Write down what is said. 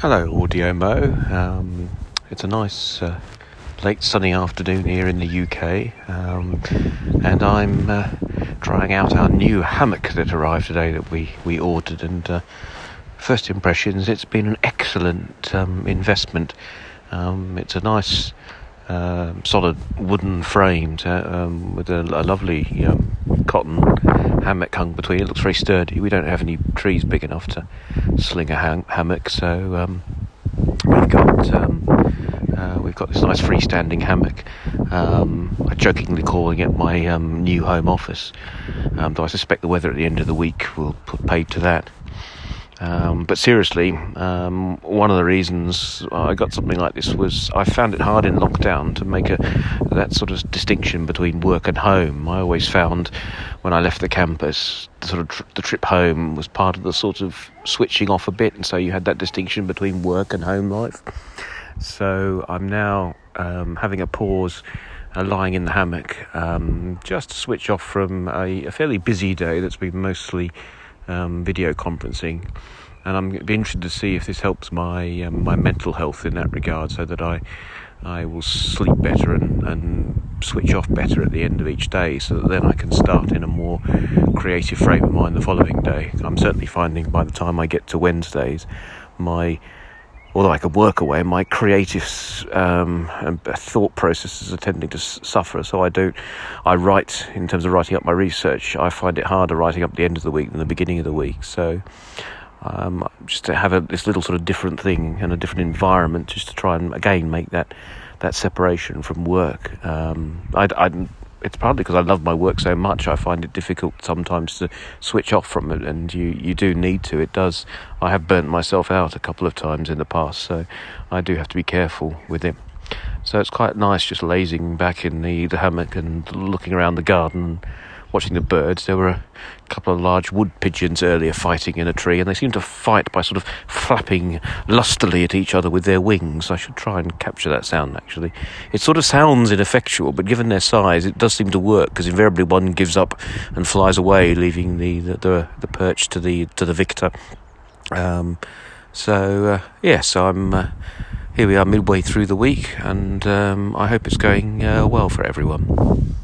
Hello, Audio Mo. Um, it's a nice uh, late sunny afternoon here in the UK, um, and I'm uh, trying out our new hammock that arrived today that we, we ordered. And uh, first impressions, it's been an excellent um, investment. Um, it's a nice, um, solid wooden frame to, um, with a, a lovely cotton hammock hung between. It looks very sturdy. We don't have any trees big enough to sling a ham- hammock, so um, we've got um, uh, we've got this nice freestanding hammock. Um, I'm jokingly calling it my um, new home office, um, though I suspect the weather at the end of the week will put paid to that. Um, but seriously, um, one of the reasons I got something like this was I found it hard in lockdown to make a that sort of distinction between work and home. I always found when I left the campus, the sort of tr- the trip home was part of the sort of switching off a bit, and so you had that distinction between work and home life. So I'm now um, having a pause. Uh, lying in the hammock, um, just to switch off from a, a fairly busy day that's been mostly um, video conferencing, and I'm be interested to see if this helps my um, my mental health in that regard, so that I I will sleep better and, and switch off better at the end of each day, so that then I can start in a more creative frame of mind the following day. I'm certainly finding by the time I get to Wednesdays, my although I can work away, my creative um, thought processes are tending to suffer. So I don't. I write in terms of writing up my research. I find it harder writing up the end of the week than the beginning of the week. So. Um, just to have a, this little sort of different thing and a different environment, just to try and again make that that separation from work. Um, I, I it's partly because I love my work so much. I find it difficult sometimes to switch off from it, and you, you do need to. It does. I have burnt myself out a couple of times in the past, so I do have to be careful with it. So it's quite nice just lazing back in the, the hammock and looking around the garden watching the birds. There were a couple of large wood pigeons earlier fighting in a tree, and they seem to fight by sort of flapping lustily at each other with their wings. I should try and capture that sound actually. It sort of sounds ineffectual, but given their size, it does seem to work because invariably one gives up and flies away, leaving the the, the, the perch to the to the victor. Um, so uh, I'm. Uh, here we are midway through the week, and um, I hope it's going uh, well for everyone.